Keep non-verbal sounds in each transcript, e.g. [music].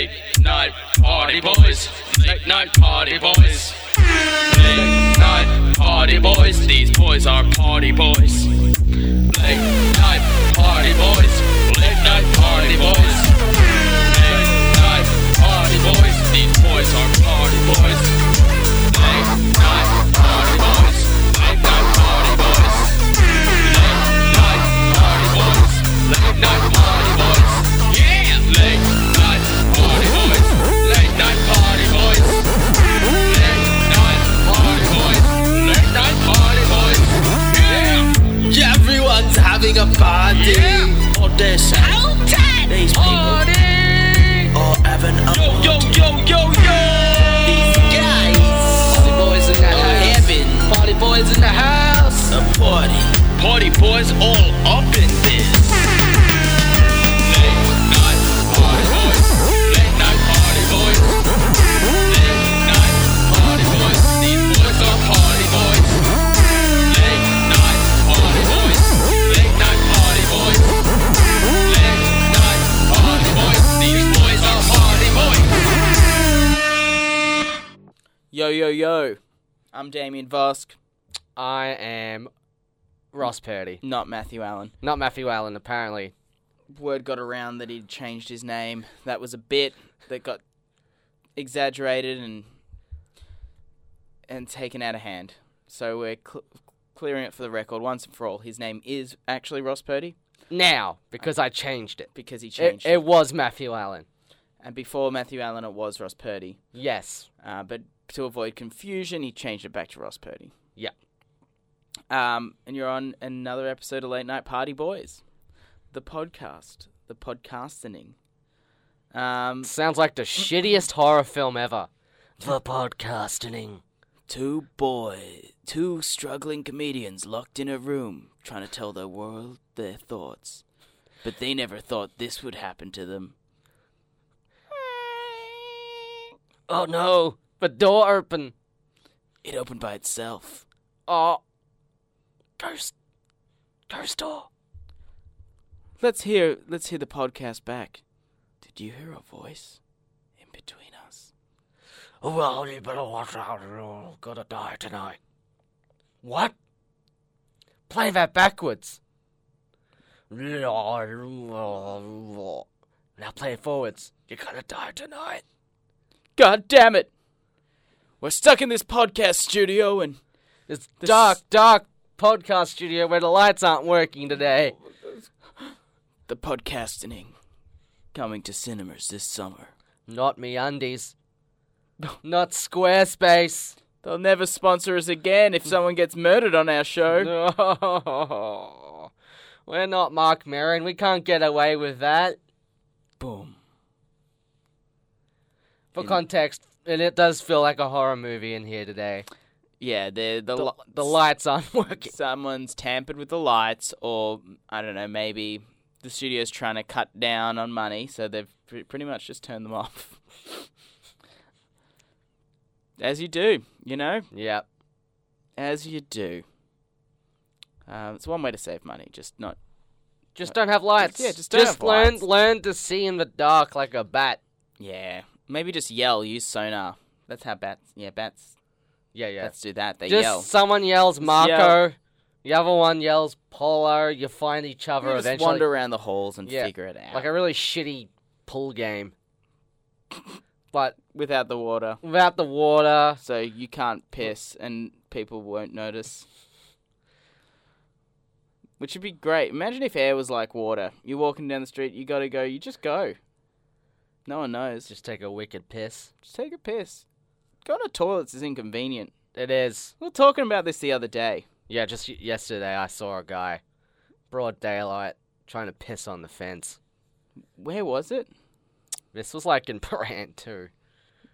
Late night party boys. Late night party boys. Late night party boys. These boys are party boys. Late night party boys. Late night party boys. Party. Party boys all up in this. Late night party boys. Late night party boys. Late night party boys. These boys are party boys. Late night party boys. Late night party boys. Late night party boys. These boys are party boys. Yo, yo, yo. I'm Damien Vosk, I am Ross Purdy. not Matthew Allen. Not Matthew Allen, apparently. Word got around that he'd changed his name. That was a bit that got exaggerated and and taken out of hand. So we're cl- clearing it for the record once and for all. His name is actually Ross Purdy Now, because I changed it. because he It, changed it. it was Matthew Allen. And before Matthew Allen, it was Ross Purdy. Yes. Uh, but to avoid confusion, he changed it back to Ross Purdy. Yeah. Um, and you're on another episode of Late Night Party Boys, the podcast, the podcasting. Um, Sounds like the shittiest horror film ever. The podcasting. two boys, two struggling comedians locked in a room trying to tell the world their thoughts, but they never thought this would happen to them. Oh no, the door open. It opened by itself. Oh. Ghost. Ghost door. Let's hear. Let's hear the podcast back. Did you hear a voice in between us? Well, you better watch out. You're gonna die tonight. What? Play that backwards. Now play it forwards. You're gonna die tonight. God damn it! We're stuck in this podcast studio and It's This- dark, dark podcast studio where the lights aren't working today. the podcasting coming to cinemas this summer. Not MeUndies. Not Squarespace. They'll never sponsor us again if someone gets murdered on our show. No. [laughs] We're not Marc Maron. We can't get away with that. Boom. For In- context, and it does feel like a horror movie in here today. Yeah, the the, The, li- the lights aren't [laughs] working. someone's tampered with the lights, or I don't know, maybe the studio's trying to cut down on money, so they've pre- pretty much just turned them off. [laughs] As you do, you know, Yep. as you do. Um, it's one way to save money, just not. Just don't have lights. yeah, just don't have learn lights. learn to see in the dark like a bat. Yeah, maybe just yell. Use sonar. That's how bats. Yeah, bats. Yeah, yeah. Let's do that. They Just yell. someone yells Marco. yell. The other one yells Polo. You find each other You just eventually. wander around the halls and Yeah, figure it out. like a really shitty pool game. [laughs] But without the water, without the water. so you can't piss and people won't notice. Which would be great. Imagine if air was like water. You're walking down the street, you gotta go, you just go. No one knows. Just, Just take a wicked piss. just take a piss. Going to toilets is inconvenient. It is. We were talking about this the other day. Yeah, just yesterday I saw a guy, broad daylight, trying to piss on the fence. Where was it? This was like in [laughs] Prahran too.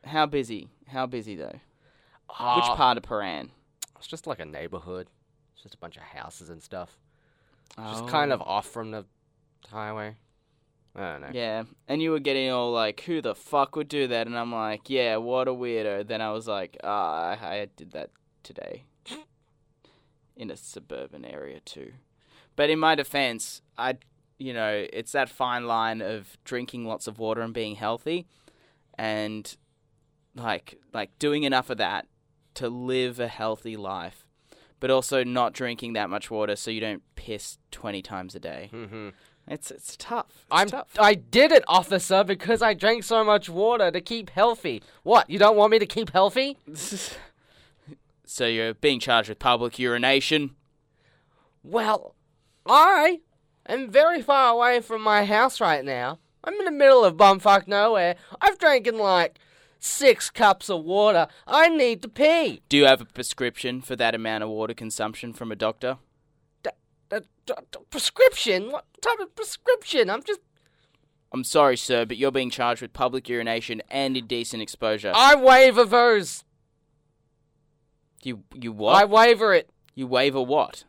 How busy? How busy though? Which Ah, part of Prahran? It's just like a neighborhood. It's just a bunch of houses and stuff. Just kind of off from the highway. I don't know. Yeah, and you were getting all like, "Who the fuck would do that?" And I'm like, "Yeah, what a weirdo." Then I was like, "Ah, I, I did that today in a suburban area too." But in my defense, I, you know, it's that fine line of drinking lots of water and being healthy. and like like doing enough of that to live a healthy life, but also not drinking that much water so you don't piss twenty times a day. Mm-hmm. It's it's tough. It's I'm tough. I did it, officer, because I drank so much water to keep healthy. What? You don't want me to keep healthy? [laughs] so you're being charged with public urination. Well, I am very far away from my house right now. I'm in the middle of bumfuck nowhere. I've drinking like six cups of water. I need to pee. Do you have a prescription for that amount of water consumption from a doctor? A, d- d- prescription? What type of prescription? I'm just. I'm sorry, sir, but you're being charged with public urination and indecent exposure. I waiver those. you you what? I waiver it. you waiver what?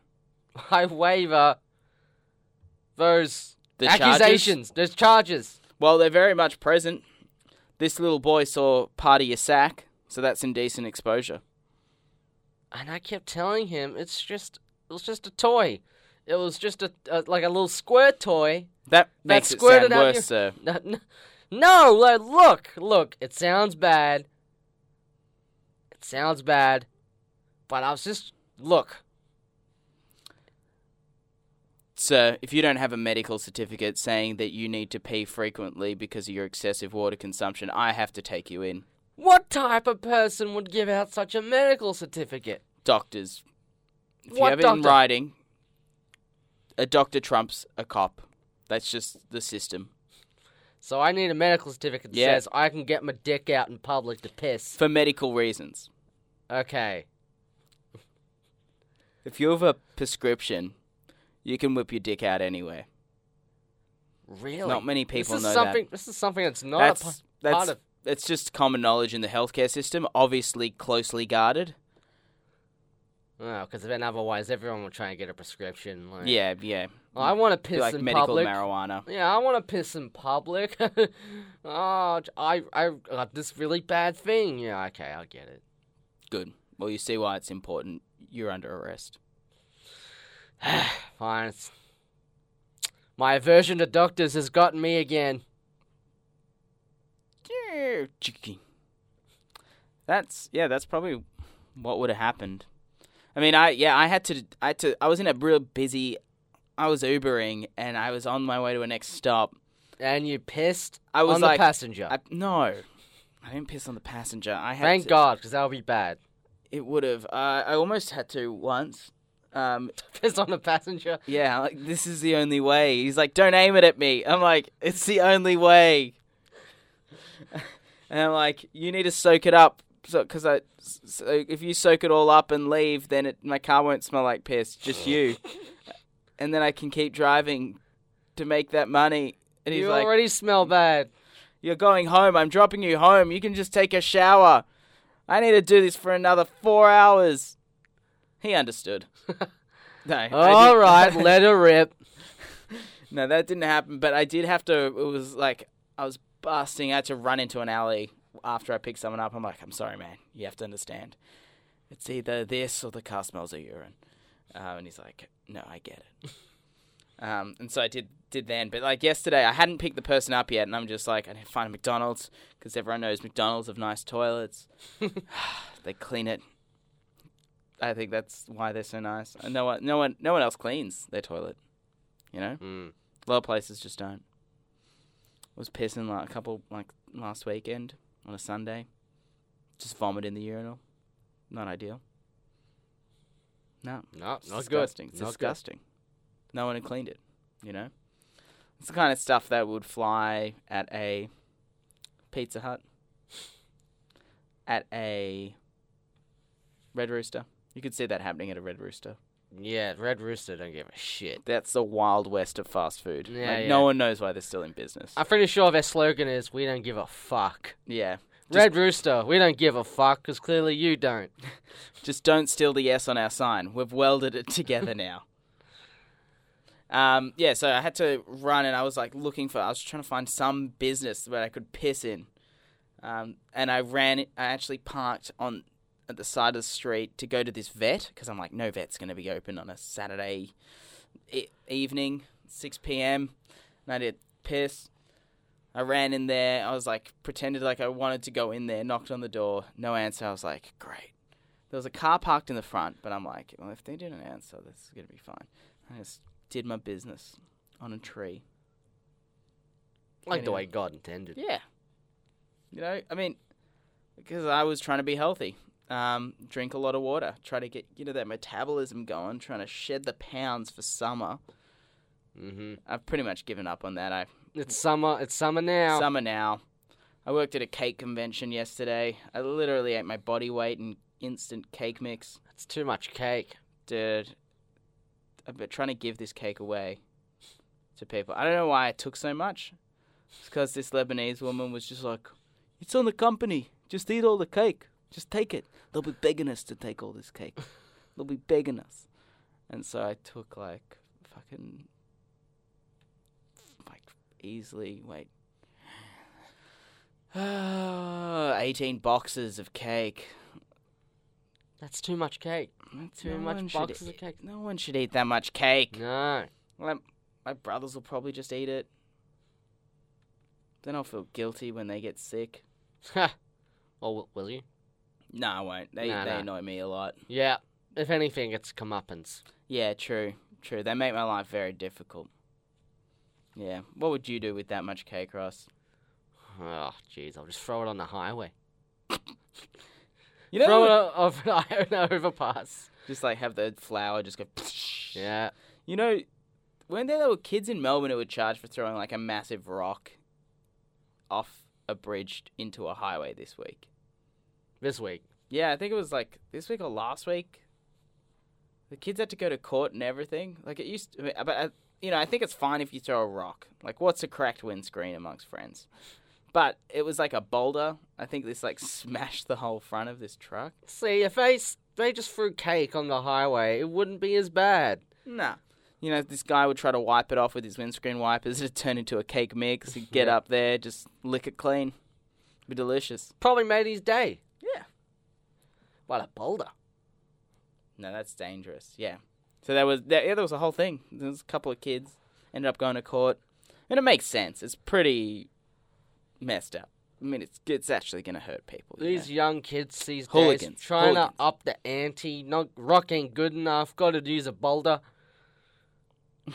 I waiver those The charges? accusations. Those charges. Well, they're very much present. This little boy saw part of your sack, so that's indecent exposure. And I kept telling him it's just it was just a toy. It was just a, a like a little squirt toy. That makes it sound worse, your- sir. [laughs] No, like, look, look. It sounds bad. It sounds bad, but I was just look. Sir, if you don't have a medical certificate saying that you need to pee frequently because of your excessive water consumption, I have to take you in. What type of person would give out such a medical certificate? Doctors. If you What have it in writing, a doctor trumps a cop. That's just the system. So I need a medical certificate that Yeah. says I can get my dick out in public to piss. For medical reasons. Okay. If you have a prescription, you can whip your dick out anywhere. Really? Not many people this is know something, that. This is something that's not That's that's part of. that's just common knowledge in the healthcare system. Obviously, closely guarded. Oh, because then otherwise everyone will try and get a prescription. Like, Yeah, yeah. "Oh, I want to piss like in medical public. marijuana. Yeah, I want to piss in public. [laughs] oh, I I got this really bad thing. Yeah, okay, I'll get it. Good. Well, you see why it's important. You're under arrest. [sighs] Fine. It's... My aversion to doctors has gotten me again. That's yeah. That's probably what would have happened. I mean, I yeah. I had to. I had to. I was in a real busy. I was Ubering and I was on my way to a next stop. And you pissed I was on like, the passenger. I, no, I didn't piss on the passenger. I had Thank to, God, because that would be bad. It would have. Uh, I almost had to once. Um, [laughs] Piss on the passenger. yeah, like this is the only way. He's like, don't aim it at me. I'm like, it's the only way. [laughs] and I'm like, you need to soak it up, so because I, so if you soak it all up and leave, then it, my car won't smell like piss, just you. [laughs] and then I can keep driving to make that money. And he's you like, already smell bad. you're going home. I'm dropping you home. You can just take a shower. I need to do this for another four hours. He understood. [laughs] no, All right, let her rip. [laughs] no, that didn't happen. But I did have to. It was like I was busting. I had to run into an alley after I pick someone up. I'm like, I'm sorry, man. You have to understand. It's either this or the car smells of urine. Uh, and he's like, No, I get it. [laughs] um, and so I did did then. But like yesterday, I hadn't picked the person up yet, and I'm just like, I need to find a McDonald's because everyone knows McDonald's have nice toilets. [laughs] [sighs] they clean it. I think that's why they're so nice. And no one, no one, no one else cleans their toilet. You know. Mm. A lot of places just don't. Was pissing like a couple like last weekend on a Sunday. Just vomit in the urinal. Not ideal. No, No, it's not good. It's Not good. disgusting. No one had cleaned it. You know, it's the kind of stuff that would fly at a Pizza Hut, at a Red Rooster. You could see that happening at a Red Rooster. Yeah, Red Rooster don't give a shit. That's the wild west of fast food. Yeah, Like, yeah. No one knows why they're still in business. I'm pretty sure their slogan is "We don't give a fuck." yeah. Red Rooster, we don't give a fuck because clearly you don't. [laughs] Just don't steal the S on our sign. We've welded it together [laughs] now. Um, yeah, so I had to run and I was like looking for, I was trying to find some business that I could piss in. Um, and I ran, I actually parked on at the side of the street to go to this vet because I'm like, no vet's going to be open on a Saturday e- evening, 6 p.m. And I did piss. I ran in there. I was like, pretended like I wanted to go in there, knocked on the door, no answer. I was like, great. There was a car parked in the front, but I'm like, well, if they didn't answer, this is going to be fine. I just did my business on a tree. Like the way God intended. Yeah. You know, I mean, because I was trying to be healthy. Um, drink a lot of water. Try to get, you know, that metabolism going. Trying to shed the pounds for summer. hmm I've pretty much given up on that. I It's summer. It's summer now. Summer now. I worked at a cake convention yesterday. I literally ate my body weight in instant cake mix. It's too much cake. Dude, I've been trying to give this cake away to people. I don't know why I took so much. It's because this Lebanese woman was just like, it's on the company. Just eat all the cake. Just take it. They'll be begging us to take all this cake. [laughs] They'll be begging us. And so I took like fucking like easily wait. [sighs] 18 boxes of cake. That's too much cake. Too No much boxes of cake. No one should eat that much cake. No. Well, my brothers will probably just eat it. Then I'll feel guilty when they get sick. Ha. Or will, will you? No, I won't. They they annoy me a lot. Yeah. If anything, it's comeuppance. Yeah, true, true. They make my life very difficult. Yeah. What would you do with that much cake, Ross? Oh, jeez. I'll just throw it on the highway. [laughs] You know, throw it o- [laughs] off an overpass. just like have the flour just go. [laughs] Yeah. You know, when there were kids in Melbourne who would charge for throwing like a massive rock off a bridge into a highway this week. This week. Yeah, I think it was like this week or last week. The kids had to go to court and everything. Like it used, to, but uh, you know, I think it's fine if you throw a rock. Like, what's a cracked windscreen amongst friends? But it was like a boulder. I think this like [laughs] smashed the whole front of this truck. See, if they, they just threw cake on the highway, it wouldn't be as bad. Nah. You know, this guy would try to wipe it off with his windscreen wipers. [laughs] It'd turn into a cake mix. He'd get Yeah. up there, just lick it clean. Be delicious. Probably made his day. Yeah. What a boulder. No, that's dangerous. Yeah. So there was there, yeah, there was a whole thing. There was a couple of kids ended up going to court, and it makes sense. It's pretty messed up. I mean, it's it's actually going to hurt people. you These know? young kids these days trying hooligans. to up the ante. Not rock ain't good enough. Got to use a boulder. [laughs]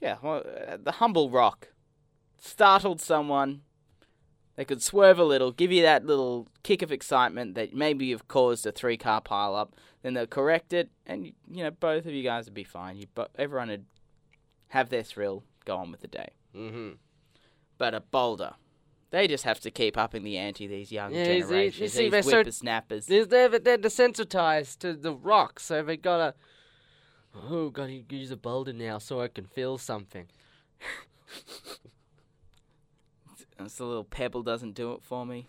yeah, well, uh, the humble rock startled someone. They could swerve a little, give you that little kick of excitement that maybe you've caused a three car pile up. Then they'll correct it, and you know both of you guys would be fine. You, bo- everyone would have their thrill, go on with the day. Mm-hmm. but a boulder. They just have to keep upping the ante. These young Yeah, you you generations, see, these they're so- They're, they're, they're desensitized to the rock, so they gotta. Oh, gotta use a boulder now so I can feel something. [laughs] This little pebble doesn't do it for me.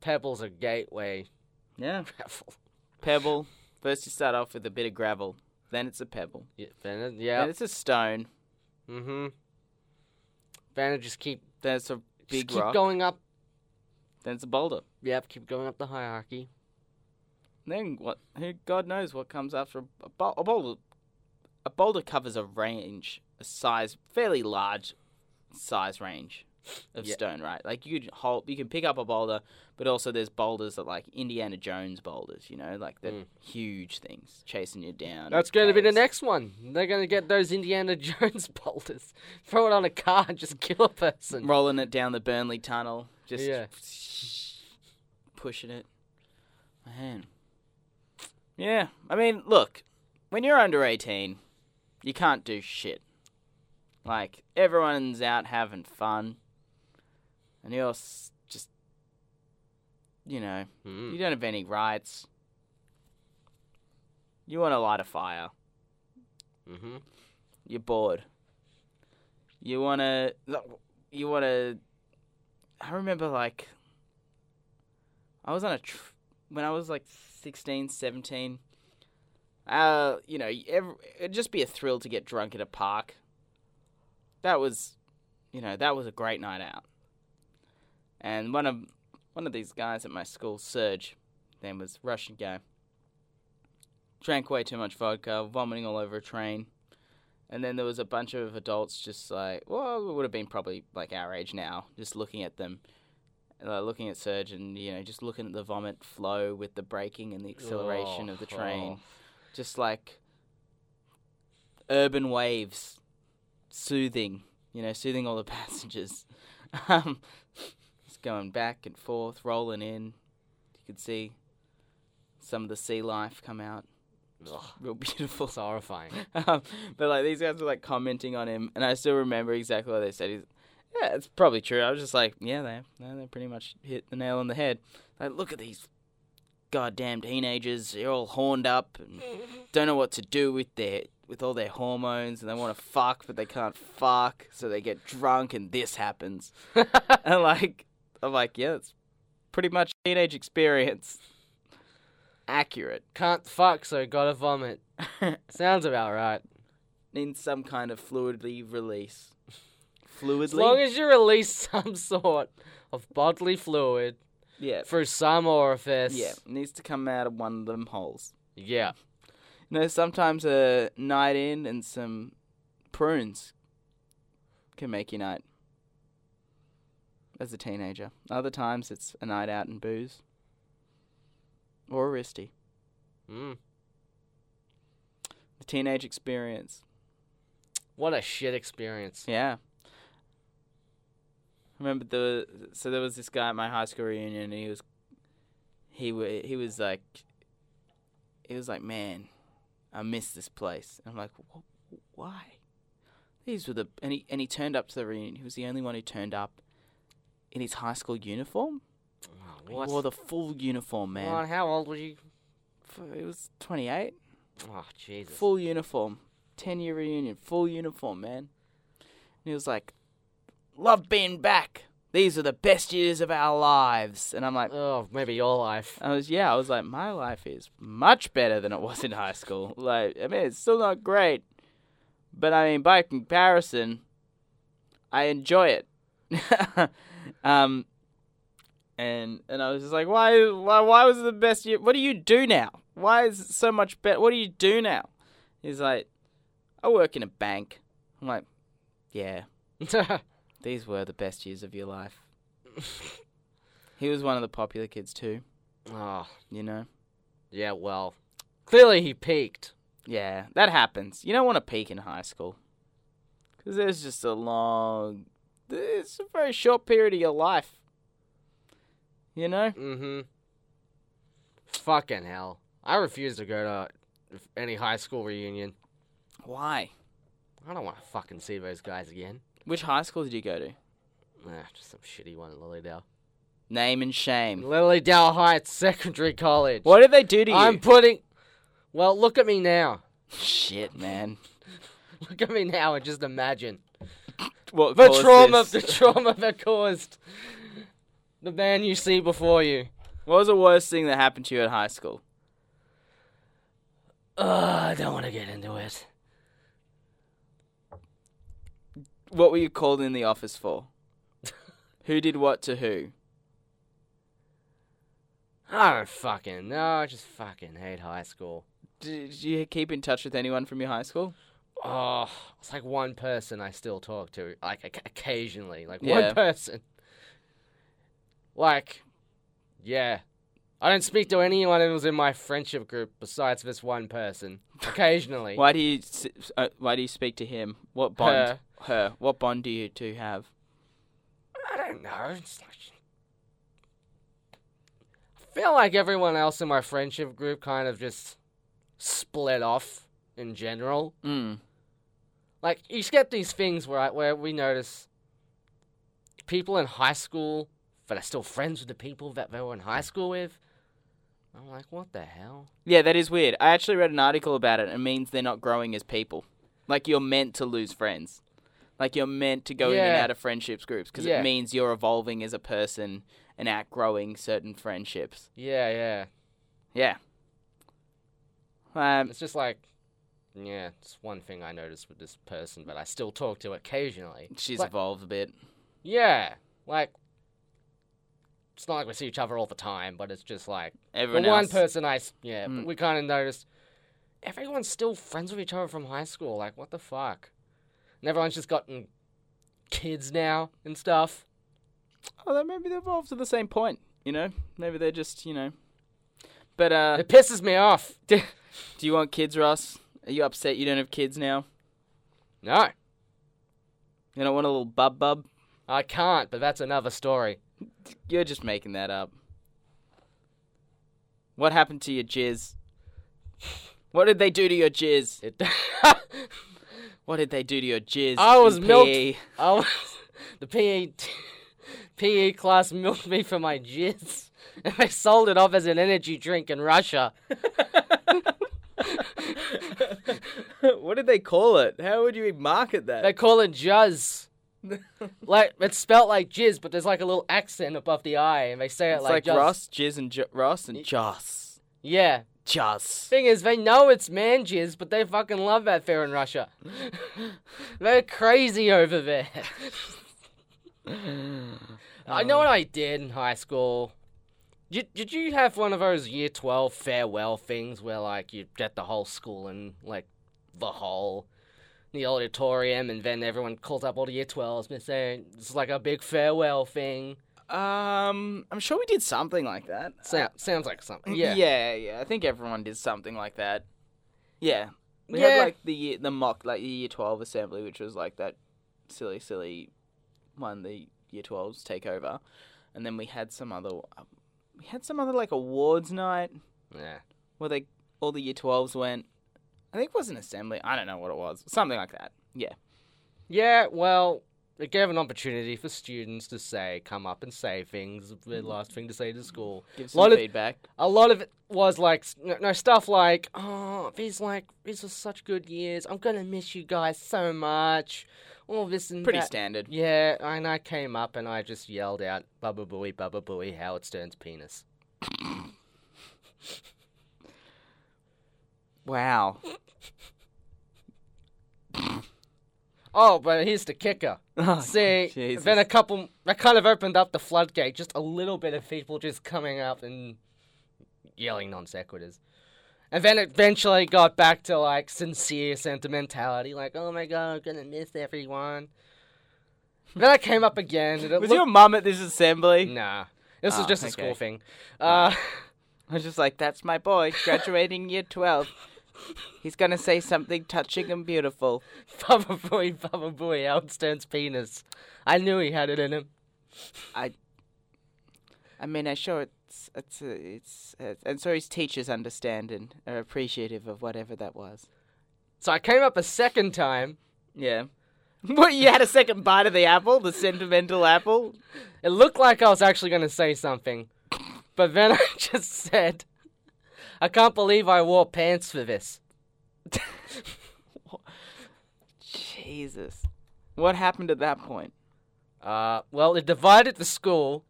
Pebble's a gateway. Yeah, Gravel. pebble. First, you start off with a bit of gravel. Then it's a pebble. Yeah, then, Then yeah. it's a stone. Mm-hmm. Then it just keep Then it's a big keep rock. going up. Then it's a boulder. Yep, keep going up the hierarchy. Then what? Who? God knows what comes after a, a, a boulder. A boulder covers a range, a size, fairly large size range of Yeah. stone, right? Like you could hold, you can pick up a boulder, but also there's boulders that like Indiana Jones boulders, you know, like the Mm. huge things chasing you down. That's going to be the next one. They're going to get those Indiana [laughs] Jones boulders, throw it on a car, and just kill a person. Rolling it down the Burnley Tunnel, just Yeah. [laughs] pushing it. Man. Yeah, I mean, look, when you're under 18, you can't do shit. Like, everyone's out having fun, and you're just, you know, Mm. you don't have any rights. You want to light a fire. Mm-hmm. You're bored. You want to, you want to, I remember, like, I was on a, tr- when I was like 16, 17, uh, you know, ev it'd just be a thrill to get drunk at a park. That was, you know, that was a great night out. And one of one of these guys at my school, Serge, name was Russian guy. Drank way too much vodka, vomiting all over a train, And then there was a bunch of adults just like, well, it would have been probably like our age now, just looking at them, uh, looking at Serge and, you know, just looking at the vomit flow with the braking and the acceleration of the train. Oh. Just like urban waves, soothing, you know, soothing all the [laughs] passengers. Um, going back and forth, rolling in. You could see some of the sea life come out. Ugh, Real beautiful. it's horrifying. [laughs] Um, but like these guys were like commenting on him, and I still remember exactly what they said. He's, yeah, it's probably true. I was just like, yeah, they they pretty much hit the nail on the head. Like, look at these goddamn teenagers. They're all horned up and [laughs] don't know what to do with their with all their hormones, and they want to fuck, but they can't fuck, so they get drunk, and this happens. [laughs] and like, I'm like, yeah, it's pretty much teenage experience. Accurate. Can't fuck, so gotta vomit. [laughs] Sounds about right. Needs some kind of fluidly release. [laughs] Fluidly? As long as you release [laughs] some sort of bodily fluid yeah. through some orifice. Yeah, needs to come out of one of them holes. Yeah. You know, sometimes a night in and some prunes can make you night as a teenager. Other times it's a night out and booze or a wristy. Mm. The teenage experience. What a shit experience. Yeah. Remember the so there was this guy at my high school reunion. And he was he he was like he was like man, I miss this place. And I'm like, why? These were the and he and he turned up to the reunion. He was the only one who turned up in his high school uniform. Oh, He what? wore the full uniform, man. Oh, how old were you? F- It was 28. Oh, Jesus. Full uniform. 10 year reunion. Full uniform, man. And he was like, Love being back. These are the best years of our lives. And I'm like, Oh, maybe your life. I was, yeah, I was like, my life is much better than it was in high school. Like, I mean, it's still not great. But I mean, by comparison, I enjoy it. [laughs] um, and and I was just like, why, why, why was it the best year? What do you do now? Why is it so much better? What do you do now? He's like, I work in a bank. I'm like, yeah, [laughs] these were the best years of your life. he was one of the popular kids too, oh, you know. yeah, well. Clearly he peaked. Yeah, that happens. You don't want to peak in high school. Because there's just a long. It's a very short period of your life. You know? Mm-hmm. Fucking hell. I refuse to go to any high school reunion. Why? I don't want to fucking see those guys again. Which high school did you go to? Nah, just some shitty one in Lilydale. Name and shame. Lilydale Heights Secondary College. What did they do to you? I'm putting. Well, look at me now. Shit, man. [laughs] Look at me now and just imagine What the trauma, this? the trauma that caused the man you see before you. What was the worst thing that happened to you at high school? Ugh, I don't want to get into it. What were you called in the office for? [laughs] who did what to who? I don't fucking know. I just fucking hate high school. Did you keep in touch with anyone from your high school? Oh, it's like one person I still talk to, like occasionally, like Yeah. one person. Like, yeah, I don't speak to anyone who was in my friendship group besides this one person. [laughs] Occasionally, Why do you uh, why do you speak to him? What bond? Her. Her. What bond do you two have? I don't know. It's like, I feel like everyone else in my friendship group kind of just split off in general. Mm. Like you just get these things where where we notice people in high school that are still friends with the people that they were in high school with. I'm like, what the hell? Yeah, that is weird. I actually read an article about it. It means they're not growing as people. Like you're meant to lose friends. Like you're meant to go in and out of friendships groups because Yeah. it means you're evolving as a person and outgrowing certain friendships. Yeah, yeah. Yeah. Um, It's just like, yeah, it's one thing I noticed with this person, but I still talk to occasionally. she's Like- evolved a bit. Yeah, like it's not like we see each other all the time, but it's just like Everyone the one else. person I s- yeah, Mm. we kind of noticed everyone's still friends with each other from high school. Like, what the fuck? And everyone's just gotten kids now and stuff. Oh, then maybe they evolved to the same point. You know, maybe they're just you know. But uh, It pisses me off. [laughs] do you want kids, Ross? Are you upset you don't have kids now? No, You don't want a little bub bub? I can't, but that's another story. You're just making that up. What happened to your jizz? What did they do to your jizz? [laughs] It, [laughs] What did they do to your jizz? I was milked. I was, [laughs] the PE, PE class milked me for my jizz, and they sold it off as an energy drink in Russia. [laughs] what did they call it? How would you market that? They call it juzz. [laughs] like it's spelt like jizz, but there's like a little accent above the I, and they say it it's like, like, juzz. Ross, jizz, and J- Ross, and Joss. Yeah. Joss. Thing is, they know it's man jizz, but they fucking love that there in Russia. [laughs] They're crazy over there. I know uh. what I did in high school. Did, did you have one of those year 12 farewell things where, like, you get the whole school in, like, the hall, the auditorium, and then everyone calls up all the year 12s and saying it's like a big farewell thing? Um, I'm sure we did something like that. Sound, sounds like something. Yeah. yeah, yeah. I think everyone did something like that. Yeah, we Yeah. had like the year, the mock like the year twelve assembly, which was like that silly, silly one the year twelves take over, and then we had some other um, we had some other like awards night Yeah. where they all the year twelves went. I think it was an assembly. I don't know what it was. Something like that. Yeah. Yeah, well, it gave an opportunity for students to say, come up and say things, the mm. last thing to say to school. Give Lot some of- feedback. A lot of it was like, s- no, no stuff like, oh, these like, these were such good years. I'm gonna miss you guys so much. All this and Pretty that. standard. Yeah, and I came up and I just yelled out, Baba Booey, Baba Booey, Howard Stern's penis. Wow. Oh, but here's the kicker. Oh, See, Jesus. then a couple, that kind of opened up the floodgate. Just a little bit of people just coming up and yelling non sequiturs. And then eventually got back to like sincere sentimentality, like, oh my god, I'm gonna miss everyone. then I came up again. Was looked- your mum at this assembly? Nah. This was Ah, just a okay. school thing. Uh, [laughs] I was just like, that's my boy, graduating year 12. He's gonna say something touching and beautiful. [laughs] Bubba boy, Bubba boy, Stern's penis. I knew he had it in him. I I mean, I'm sure it's it's uh, it's, uh, and so his teachers understand and are appreciative of whatever that was. So I came up a second time. Yeah. [laughs] What? You had a second bite of the apple, the sentimental apple. It looked like I was actually going to say something, but then I [laughs] just said, I can't believe I wore pants for this. [laughs] Jesus. What happened at that point? Uh, well, it divided the school.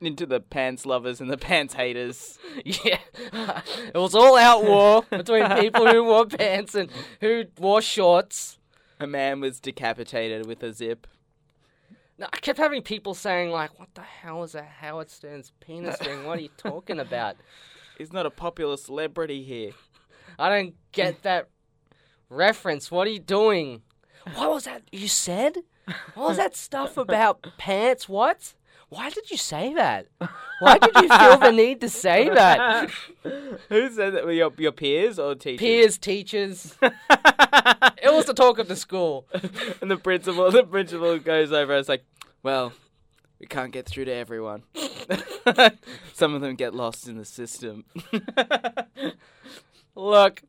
Into the pants lovers and the [laughs] pants haters. [laughs] Yeah, [laughs] it was all out war between people who wore pants and who wore shorts. A man was decapitated with a zip. No, I kept having people saying like, "What the hell is a Howard Stern's penis thing? What are you talking about?" He's not a popular celebrity here. I don't get that reference. What are you doing? What was that you said? What was that stuff about pants? What? Why did you say that? Why did you feel the need to say that? [laughs] Who said that? Were your, your peers or teachers? Peers, teachers. [laughs] It was the talk of the school. [laughs] and the principal, the principal goes over. and is like, "Well, we can't get through to everyone. Some of them get lost in the system." Look,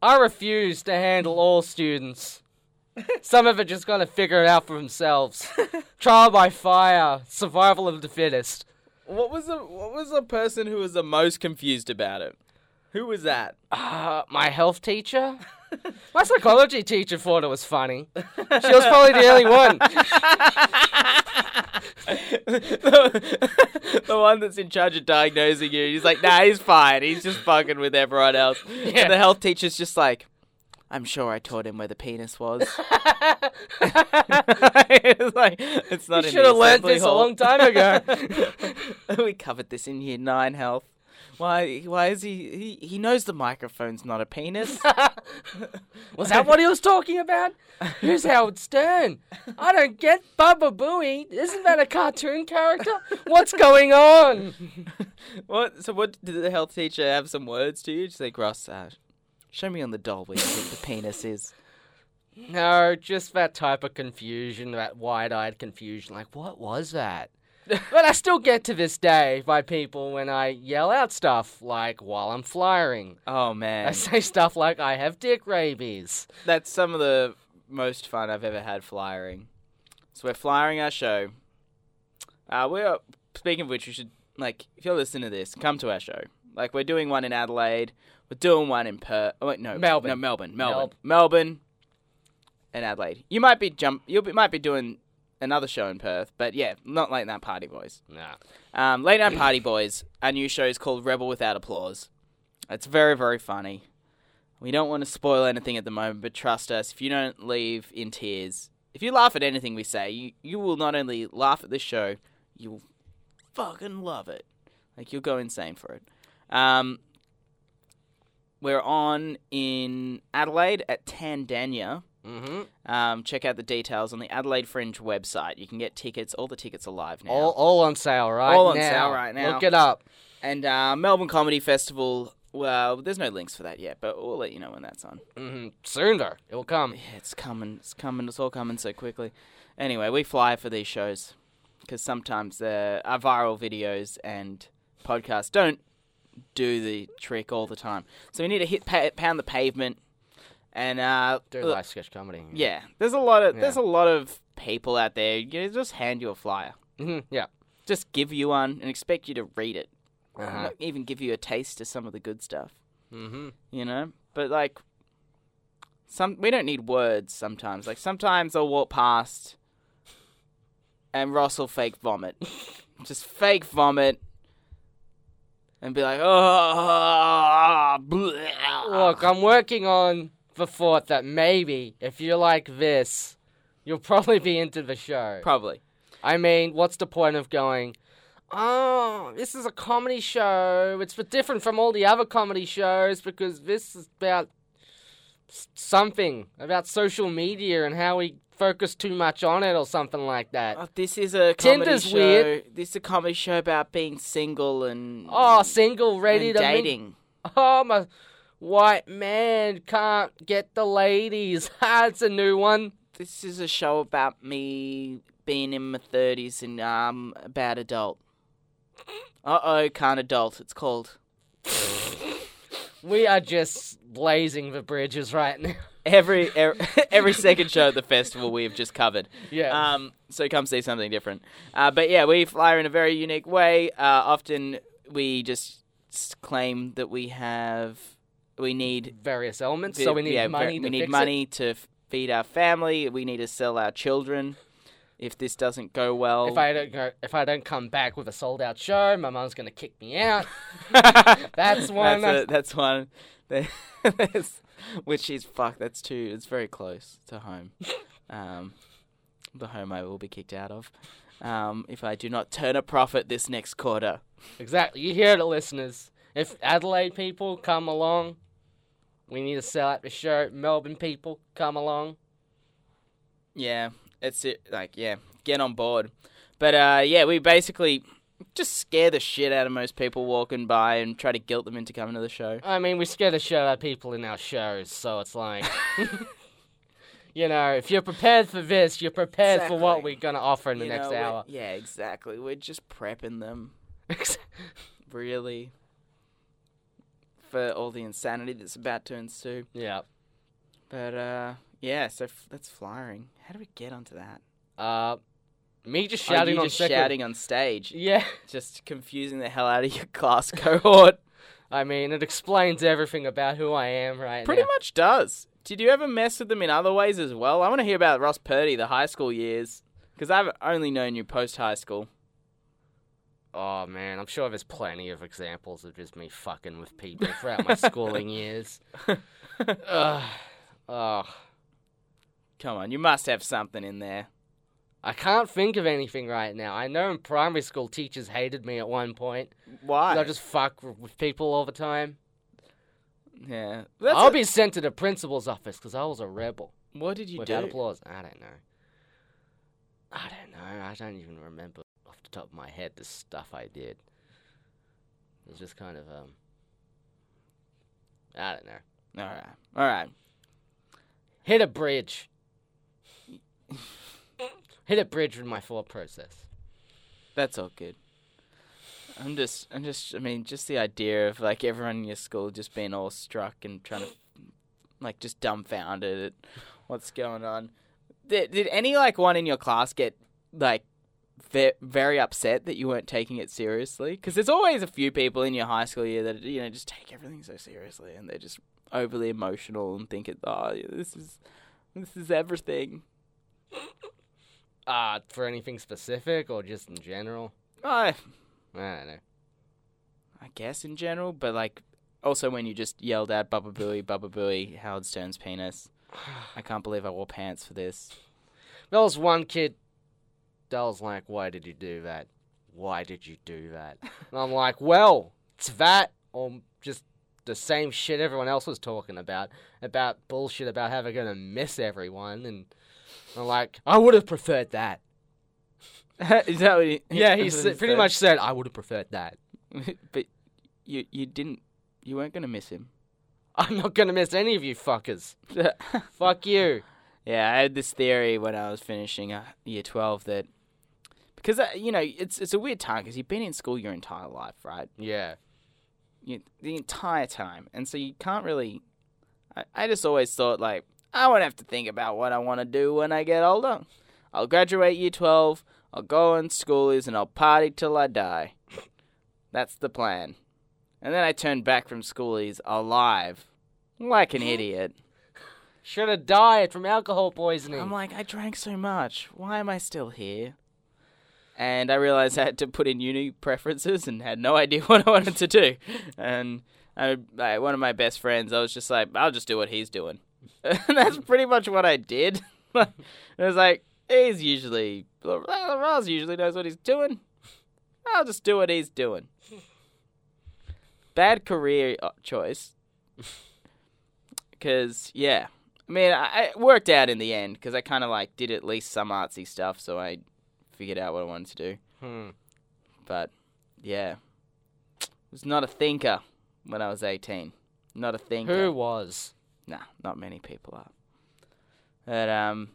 I refuse to handle all students. [laughs] Some of it just gotta figure it out for themselves. [laughs] Trial by fire, survival of the fittest. what was the What was the person who was the most confused about it? Who was that? Uh, my health teacher? My psychology teacher thought it was funny. She was probably the only one. the, [laughs] the one that's in charge of diagnosing you. He's like, "Nah, he's fine. He's just fucking with everyone else." Yeah. And the health teacher's just like, "I'm sure I taught him where the penis was." [laughs] [laughs] it's like it's not. You should have learned this a long time ago. [laughs] we covered this in year nine health. Why? Why is he? He he knows the microphone's not a penis. Was that what he was talking about? Who's Howard Stern? I don't get Baba Booey. Isn't that a cartoon character? What's going on? what? So what? Did the health teacher have some words to you? Just like Ross, uh, show me on the doll where you think the penis is. No, just that type of confusion, that wide-eyed confusion. Like, what was that? [laughs] but I still get to this day by people when I yell out stuff like while I'm flying. Oh man. I say stuff like I have dick rabies. that's some of the most fun I've ever had flying. So we're flying our show. Uh, we're speaking of which, you should like if you're listening to this, come to our show. Like we're doing one in Adelaide, we're doing one in Perth. Oh wait, no, Melbourne. no Melbourne, Melbourne, Melb- Melbourne, and Adelaide. You might be jump. You might be doing another show in Perth, but yeah, not like that, Party Boys. Nah. Um, Late Night Party Boys, our new show is called Rebel Without Applause. It's very, very funny. We don't want to spoil anything at the moment, but trust us, if you don't leave in tears, if you laugh at anything we say, you, you will not only laugh at this show, you will fucking love it. Like, you'll go insane for it. Um, we're on in Adelaide at Tandanya. Mm-hmm. Um, check out the details on the Adelaide Fringe website. You can get tickets. All the tickets are live now. All, all on sale right All on now. sale right now. Look it up. And uh, Melbourne Comedy Festival. Well, there's no links for that yet, but we'll let you know when that's on. hmm Soon though, it will come. Yeah, it's coming. It's coming. It's all coming so quickly. Anyway, we fly for these shows because sometimes the our viral videos and podcasts don't do the trick all the time. So we need to hit pa- pound the pavement. And uh, Do look, live sketch comedy. yeah, there's a lot of there's a lot of people out there. You just hand you a flyer, hmm Yeah. just give you one, and expect you to read it. Uh-huh. Not even give you a taste of some of the good stuff. Mm-hmm. you know. But like, some we don't need words sometimes. Like sometimes I'll walk past, and Ross will fake vomit, [laughs] just fake vomit, and be like, oh. Look, I'm working on the thought that maybe if you're like this, you'll probably be into the show. probably. I mean, what's the point of going? Oh, this is a comedy show. It's different from all the other comedy shows because this is about something about social media and how we focus too much on it or something like that. Oh, this is a comedy Tinder's show. weird. This is a comedy show about being single and Oh, single, ready to dating. Oh, my white man can't get the ladies. [laughs] That's a new one. This is a show about me being in my thirties and um about adult. [laughs] Uh oh, can't adult. It's called. [laughs] We are just blazing the bridges right now. Every every, [laughs] every second show at the festival we have just covered. Yeah. Um, so come see something different. Uh, but yeah, we fly in a very unique way. Uh, often we just claim that we have, we need Various elements. So we need yeah, money we need money to feed our family. We need to sell our children. If this doesn't go well. If I don't go, if I don't come back with a sold out show, my mom's gonna kick me out. [laughs] That's one. That's, a, that's one. [laughs] Which is fuck. That's two. It's very close to home. Um, the home I will be kicked out of. Um, if I do not turn a profit this next quarter. Exactly. You hear it, listeners. If Adelaide people come along, we need to sell out the show. Melbourne people come along. Yeah, it's it. Like, yeah, get on board. But uh, yeah, we basically just scare the shit out of most people walking by and try to guilt them into coming to the show. I mean, we scare the shit out of people in our shows, so it's like, [laughs] you know, if you're prepared for this, you're prepared for what we're gonna offer in the You next know, hour. Yeah, exactly. We're just prepping them, [laughs] really, for all the insanity that's about to ensue. yeah. But uh, yeah. So f- that's flying. How do we get onto that? Uh, me just Oh, shouting you on just second- shouting on stage, Yeah. [laughs] just confusing the hell out of your class [laughs] cohort. I mean, it explains everything about who I am right Pretty now. much does. Did you ever mess with them in other ways as well? I want to hear about Ross Purdy, the high school years, because I've only known you post high school. Oh man, I'm sure there's plenty of examples of just me fucking with people throughout my schooling [laughs] years. Ugh. Ugh. Come on, you must have something in there. I can't think of anything right now. I know in primary school teachers hated me at one point. Why? I just fuck with people all the time. yeah. That's I'll a- be sent to the principal's office because I was a rebel. What did you do? Without do? applause. I don't know. I don't know. I don't even remember off the top of my head the stuff I did. It was just kind of um. I don't know. All right. All right. Hit a bridge. Hit a bridge with my thought process. That's all good. I'm just, I'm just, I mean, just the idea of like everyone in your school just being all struck and trying to, like, just dumbfounded at what's going on. Did, did any like one in your class get like ve- very upset that you weren't taking it seriously? Because there's always a few people in your high school year that you know just take everything so seriously and they're just overly emotional and think it, oh, this is, this is everything. [laughs] Uh, for anything specific or just in general? I, I don't know. I guess in general, but like also when you just yelled out Baba Booey, Baba Booey, Howard Stern's penis. I can't believe I wore pants for this. There was one kid that was like, Why did you do that? Why did you do that? [laughs] And I'm like, Well, it's that or just the same shit everyone else was talking about. About bullshit about how they're gonna miss everyone and I'm like, I would have preferred that. [laughs] Is that what he? Yeah, he said, pretty much said, I would have preferred that. [laughs] but you you didn't. You weren't gonna miss him. [laughs] I'm not gonna miss any of you fuckers. Fuck you. yeah, I had this theory when I was finishing uh, year twelve that because uh, you know it's it's a weird time because you've been in school your entire life, right? Yeah. you, the entire time, and so you can't really. I, I just always thought like I won't have to think about what I want to do when I get older. I'll graduate year twelve. I'll go on schoolies and I'll party till I die. That's the plan. And then I turned back from schoolies alive, like an idiot. Should have died from alcohol poisoning. I'm like, I drank so much. Why am I still here? And I realized I had to put in uni preferences and had no idea [laughs] what I wanted to do. And I, I, one of my best friends, I was just like, I'll just do what he's doing. [laughs] and that's pretty much what I did. [laughs] it was like, he's usually, Ross usually knows what he's doing. I'll just do what he's doing. Bad career uh, choice. Because, yeah. I mean, I, it worked out in the end because I kind of like did at least some artsy stuff, so I figured out what I wanted to do. Hmm. But yeah, was not a thinker when I was eighteen. Not a thinker. Who was? Nah, not many people are. But um,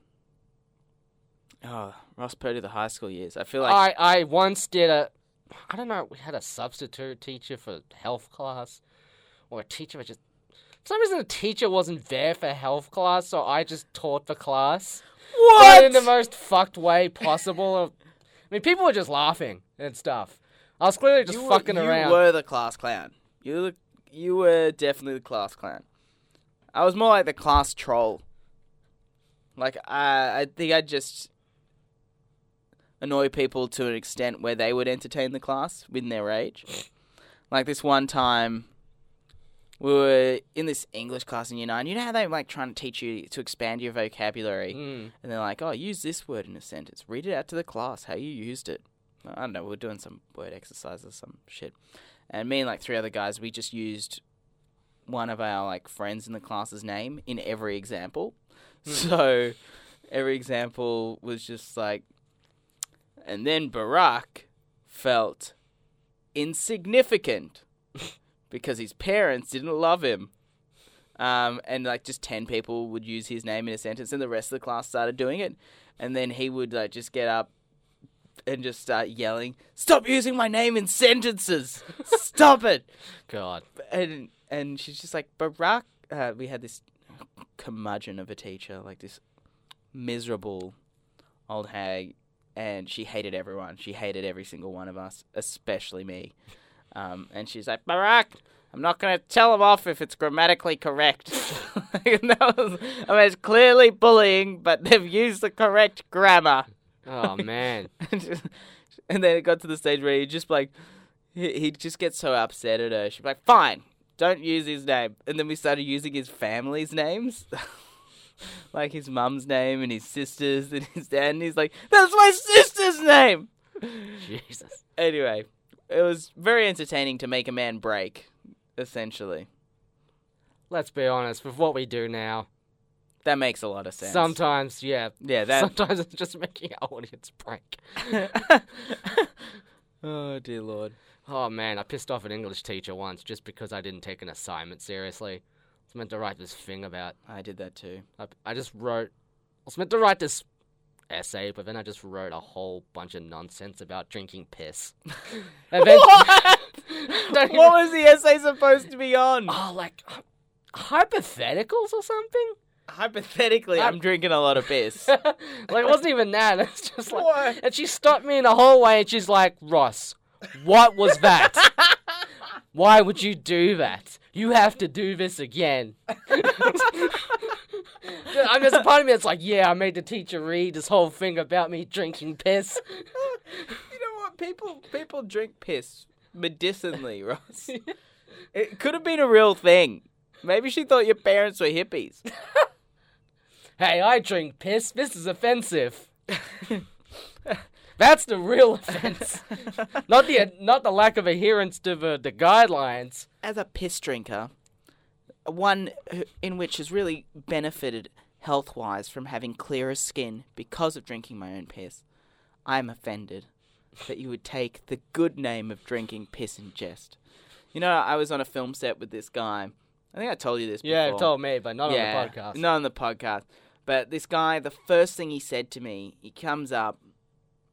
oh, Ross Purdy, the high school years. I feel like I, I once did a, I don't know, we had a substitute teacher for health class, or a teacher that just, for some reason the teacher wasn't there for health class, so I just taught the class. But in the most fucked way possible. I mean, people were just laughing and stuff. I was clearly just you were, fucking you around. You were the class clown. You were, you were definitely the class clown. I was more like the class troll. Like I, I think I'd just annoy people to an extent where they would entertain the class within their age. Like this one time, we were in this English class in year nine. You know how they like trying to teach you to expand your vocabulary, Mm. and they're like, "Oh, use this word in a sentence. Read it out to the class how you used it." I don't know. We are doing some word exercises, or some shit, and me and like three other guys, we just used one of our like friends in the class's name in every example. So every example was just like, and then Barack felt insignificant [laughs] because his parents didn't love him. Um, and like just 10 people would use his name in a sentence and the rest of the class started doing it. And then he would like just get up and just start yelling, "Stop using my name in sentences! [laughs] Stop it!" God. and and she's just like Barack. Uh, we had this curmudgeon of a teacher, like this miserable old hag, and she hated everyone. She hated every single one of us, especially me. Um, and she's like, Barack, I'm not going to tell him off if it's grammatically correct. [laughs] and that was, I mean, it's clearly bullying, but they've used the correct grammar. Oh, man. [laughs] and then it got to the stage where he just like he he'd just get so upset at her. She'd be like, "Fine, don't use his name." And then we started using his family's names. [laughs] like his mum's name and his sister's and his dad, and he's like, "That's my sister's name." Jesus. Anyway, it was very entertaining to make a man break. Essentially, Let's be honest, with what we do now, that makes a lot of sense. sometimes, yeah, yeah, that. sometimes it's just making our audience break. [laughs] oh dear lord. Oh man, I pissed off an English teacher once just because I didn't take an assignment seriously. I was meant to write this thing about. I did that too. I, I just wrote. I was meant to write this essay, but then I just wrote a whole bunch of nonsense about drinking piss. [laughs] And then- What? [laughs] What was the essay supposed to be on? Oh, like hy- hypotheticals or something? Hypothetically, I'm drinking a lot of piss. [laughs] like it wasn't even that. It's just like, What? and she stopped me in the hallway and she's like, "Ross, what was that? [laughs] Why would you do that? You have to do this again." [laughs] I mean, there's a part of me that's like, "Yeah, I made the teacher read this whole thing about me drinking piss." [laughs] You know what? People people drink piss medicinally, Ross. it could have been a real thing. Maybe she thought your parents were hippies. Hey, I drink piss. This is offensive. That's the real offense, [laughs] not the not the lack of adherence to the, the guidelines. As a piss drinker, one in which has really benefited health wise from having clearer skin because of drinking my own piss, I am offended that you would take the good name of drinking piss in jest. You know, I was on a film set with this guy. I think I told you this Yeah, before. told me, but not on the podcast. Not on the podcast. But this guy, the first thing he said to me, he comes up,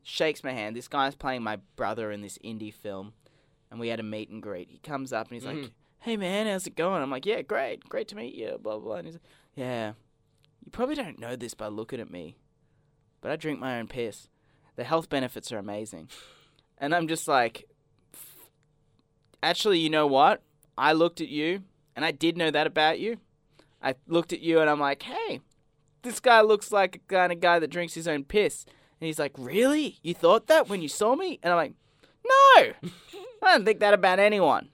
shakes my hand. This guy's playing my brother in this indie film, and we had a meet and greet. He comes up and he's like, Mhm. "Hey man, how's it going?" I'm like, "Yeah, great, great to meet you." Blah blah. blah. And he's like, "Yeah, you probably don't know this by looking at me, but I drink my own piss. The health benefits are amazing." [sighs] And I'm just like, actually, you know what? I looked at you, and I did know that about you. I looked at you, and I'm like, hey, this guy looks like a kind of guy that drinks his own piss. And he's like, really? You thought that when you saw me? And I'm like, no, [laughs] I don't think that about anyone.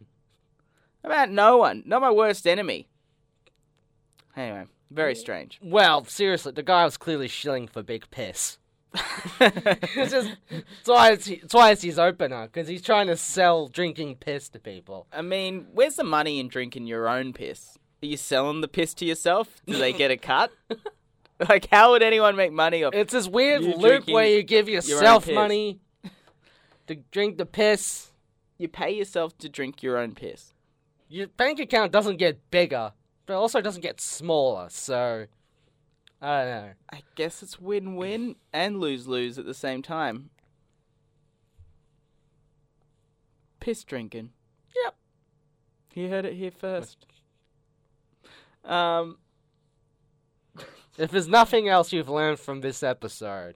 About no one. Not my worst enemy. Anyway, very strange. Well, seriously, the guy was clearly shilling for big piss. [laughs] it's just it's why it's, it's why it's his opener because he's trying to sell drinking piss to people. I mean, where's the money in drinking your own piss? Are you selling the piss to yourself? Do they get a cut? [laughs] [laughs] like, how would anyone make money off It's this weird You loop drinking where you give yourself piss. money to drink the piss. You pay yourself to drink your own piss. Your bank account doesn't get bigger, but it also doesn't get smaller. So I don't know. I guess it's win win [sighs] and lose lose at the same time. Piss drinking. Yep. You heard it here first. Um, If there's nothing else you've learned from this episode,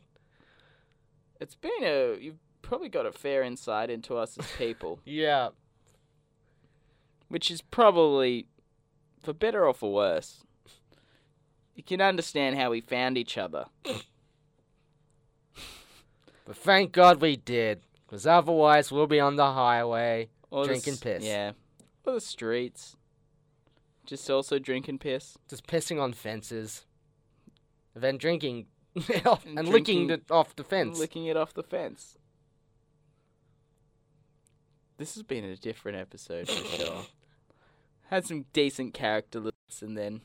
it's been a. You've probably got a fair insight into us as people, [laughs] yeah, which is probably for better or for worse. You can understand how we found each other. but thank God we did, because otherwise we'll be on the highway. Or Drinking s- piss. Yeah. Or the streets. Just also drinking piss. just pissing on fences, then drinking [laughs] and, And licking it off the fence. licking it off the fence. This has been a different episode for [laughs] sure. Had some decent character looks and then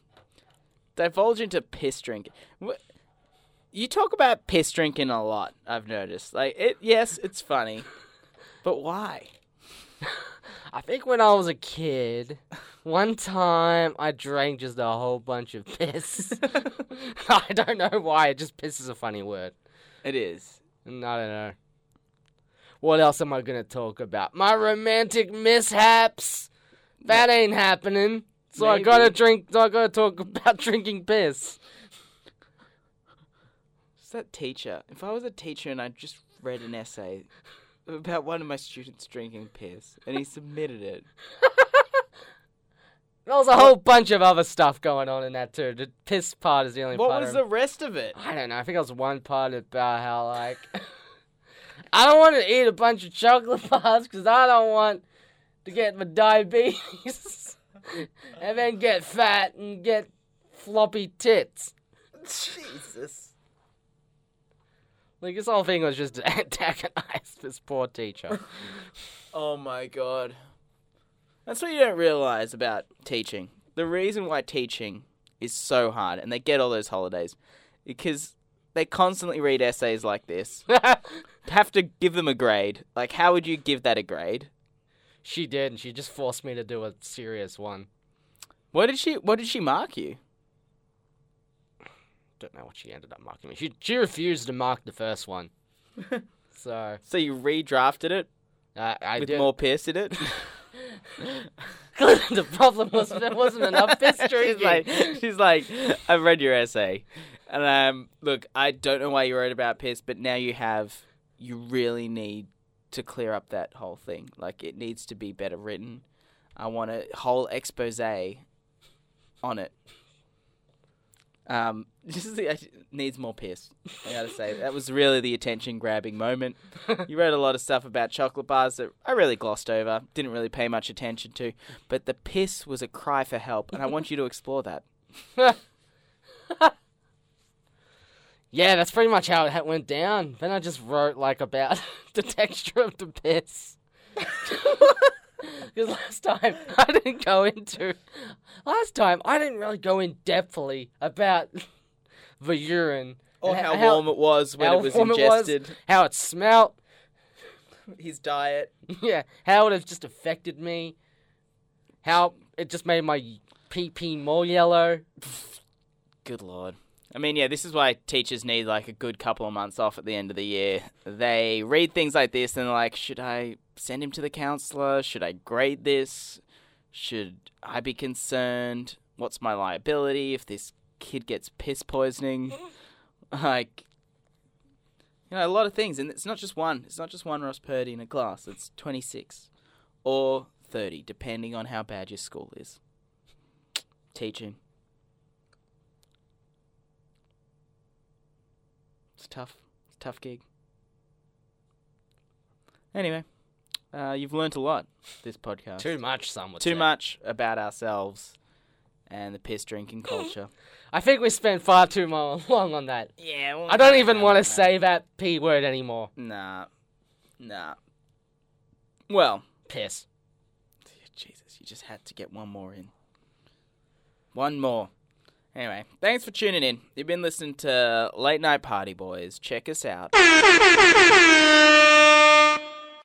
divulge into piss drinking. You talk about piss drinking a lot. I've noticed. Like it, yes, it's funny, [laughs] but why? I think when I was a kid, one time I drank just a whole bunch of piss. [laughs] I don't know why. It just piss is a funny word. It is. Mm, I don't know. What else am I gonna talk about? My romantic mishaps. That ain't happening. So I gotta drink. So I gotta talk [laughs] about drinking piss. It's that teacher. If I was a teacher and I just read an essay about one of my students drinking piss and he submitted it, [laughs] There was a whole bunch of other stuff going on in that too. The piss part is the only part. what part. was the rest of it? I don't know. I think there was one part about how like [laughs] I don't want to eat a bunch of chocolate bars because I don't want to get my diabetes [laughs] and then get fat and get floppy tits. Jesus. Like this whole thing was just [laughs] to antagonize this poor teacher. Oh my god. That's what you don't realize about teaching. The reason why teaching is so hard and they get all those holidays because they constantly read essays like this. [laughs] Have to give them a grade. Like how would you give that a grade? she did, and she just forced me to do a serious one. What did she what did she mark you? Don't know what she ended up marking me. She she refused to mark the first one. [laughs] so So you redrafted it uh, I with did. more piss in it? [laughs] [laughs] the problem was there wasn't enough piss she's like, she's like, I've read your essay, and um, look, I don't know why you wrote about piss, but now you have, you really need to clear up that whole thing. Like, it needs to be better written. I want a whole expose on it. Um, [laughs] the, needs more piss. I gotta say that was really the attention grabbing moment. [laughs] You wrote a lot of stuff about chocolate bars that I really glossed over, didn't really pay much attention to, but the piss was a cry for help, and I want you to explore that. [laughs] yeah, that's pretty much how it went down. Then I just wrote like about the texture of the piss. [laughs] Because last time [laughs] I didn't go into, last time I didn't really go in depthly about [laughs] the urine Or and how, warm it was when it was warm it was. ingested. how it smelt, His diet. yeah, how it has just affected me, how it just made my pee pee more yellow. Good lord. I mean, yeah, this is why teachers need like a good couple of months off at the end of the year. They read things like this and like, should I send him to the counselor? Should I grade this? Should I be concerned? What's my liability if this kid gets piss poisoning? [laughs] like, you know, a lot of things. And it's not just one. It's not just one Ross Purdy in a class. It's 26 or 30, depending on how bad your school is. Teaching. It's tough. It's a tough gig. Anyway, uh, you've learnt a lot this podcast. Too much, some would Too say. much about ourselves and the piss drinking culture. I think we spent far too mo- long on that. yeah, well, I don't even want to say that p word anymore. Nah, nah. Well, Piss. Jesus, you just had to get one more in. One more. Anyway, thanks for tuning in. You've been listening to Late Night Party Boys. Check us out. [laughs]